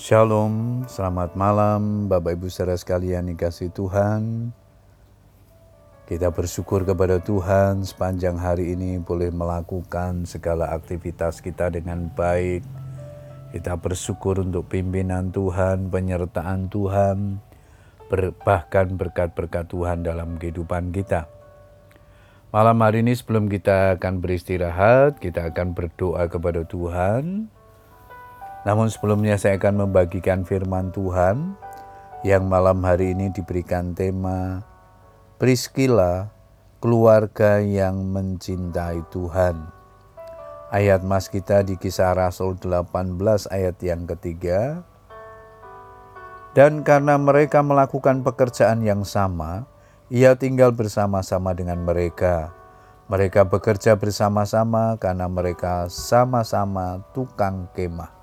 Shalom, selamat malam Bapak Ibu saudara sekalian dikasih Tuhan. Kita bersyukur kepada Tuhan sepanjang hari ini boleh melakukan segala aktivitas kita dengan baik. Kita bersyukur untuk pimpinan Tuhan, penyertaan Tuhan, bahkan berkat-berkat Tuhan dalam kehidupan kita. Malam hari ini sebelum kita akan beristirahat, kita akan berdoa kepada Tuhan namun sebelumnya saya akan membagikan firman Tuhan yang malam hari ini diberikan tema Priscilla, keluarga yang mencintai Tuhan. Ayat mas kita di kisah Rasul 18 ayat yang ketiga. Dan karena mereka melakukan pekerjaan yang sama, ia tinggal bersama-sama dengan mereka. Mereka bekerja bersama-sama karena mereka sama-sama tukang kemah.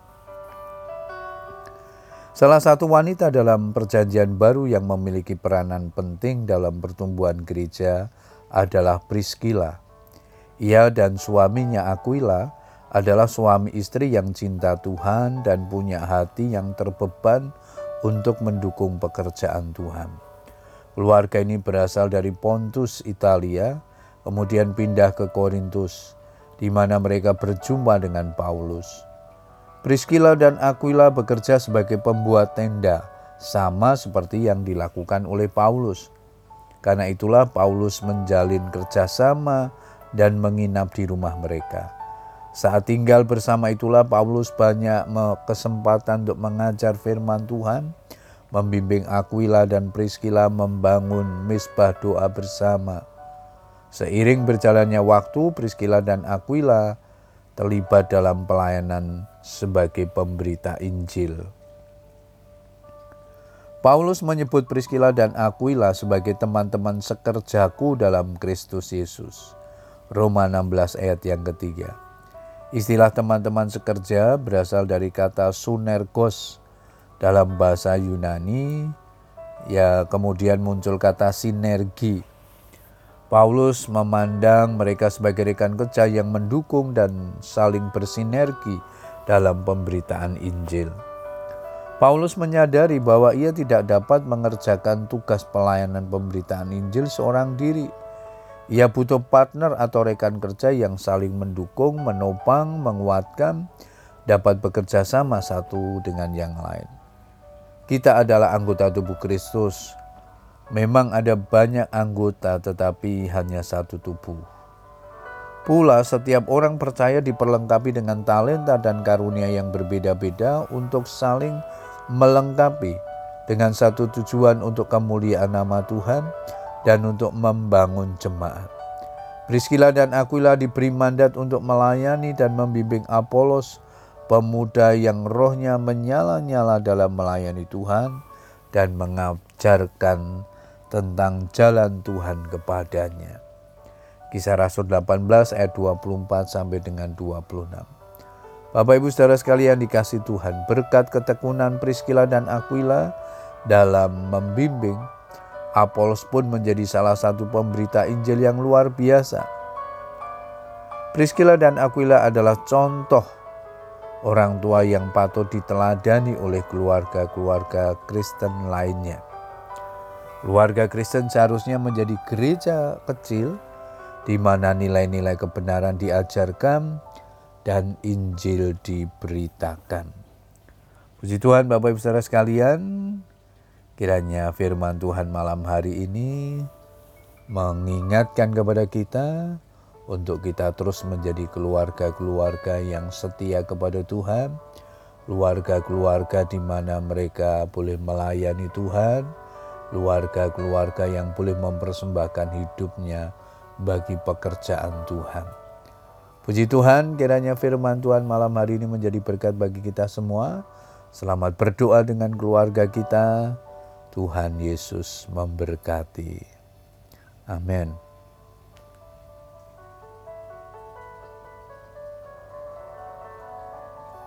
Salah satu wanita dalam Perjanjian Baru yang memiliki peranan penting dalam pertumbuhan gereja adalah Priscilla. Ia dan suaminya Aquila adalah suami istri yang cinta Tuhan dan punya hati yang terbeban untuk mendukung pekerjaan Tuhan. Keluarga ini berasal dari Pontus, Italia, kemudian pindah ke Korintus, di mana mereka berjumpa dengan Paulus. Priscilla dan Aquila bekerja sebagai pembuat tenda, sama seperti yang dilakukan oleh Paulus. Karena itulah Paulus menjalin kerjasama dan menginap di rumah mereka. Saat tinggal bersama itulah Paulus banyak kesempatan untuk mengajar firman Tuhan, membimbing Aquila dan Priscilla membangun misbah doa bersama. Seiring berjalannya waktu, Priscilla dan Aquila terlibat dalam pelayanan sebagai pemberita Injil. Paulus menyebut Priscilla dan Aquila sebagai teman-teman sekerjaku dalam Kristus Yesus. Roma 16 ayat yang ketiga. Istilah teman-teman sekerja berasal dari kata sunergos dalam bahasa Yunani, ya kemudian muncul kata sinergi Paulus memandang mereka sebagai rekan kerja yang mendukung dan saling bersinergi dalam pemberitaan Injil. Paulus menyadari bahwa ia tidak dapat mengerjakan tugas pelayanan pemberitaan Injil seorang diri. Ia butuh partner atau rekan kerja yang saling mendukung, menopang, menguatkan, dapat bekerja sama satu dengan yang lain. Kita adalah anggota tubuh Kristus, Memang ada banyak anggota tetapi hanya satu tubuh. Pula setiap orang percaya diperlengkapi dengan talenta dan karunia yang berbeda-beda untuk saling melengkapi dengan satu tujuan untuk kemuliaan nama Tuhan dan untuk membangun jemaat. Priscilla dan Aquila diberi mandat untuk melayani dan membimbing Apolos, pemuda yang rohnya menyala-nyala dalam melayani Tuhan dan mengajarkan tentang jalan Tuhan kepadanya. Kisah Rasul 18 ayat 24 sampai dengan 26. Bapak Ibu Saudara sekalian dikasih Tuhan, berkat ketekunan Priscilla dan Aquila dalam membimbing, Apolos pun menjadi salah satu pemberita Injil yang luar biasa. Priscilla dan Aquila adalah contoh orang tua yang patut diteladani oleh keluarga-keluarga Kristen lainnya. Keluarga Kristen seharusnya menjadi gereja kecil di mana nilai-nilai kebenaran diajarkan dan Injil diberitakan. Puji Tuhan Bapak Ibu Saudara sekalian, kiranya firman Tuhan malam hari ini mengingatkan kepada kita untuk kita terus menjadi keluarga-keluarga yang setia kepada Tuhan, keluarga-keluarga di mana mereka boleh melayani Tuhan, keluarga-keluarga yang boleh mempersembahkan hidupnya bagi pekerjaan Tuhan. Puji Tuhan, kiranya firman Tuhan malam hari ini menjadi berkat bagi kita semua. Selamat berdoa dengan keluarga kita. Tuhan Yesus memberkati. Amin.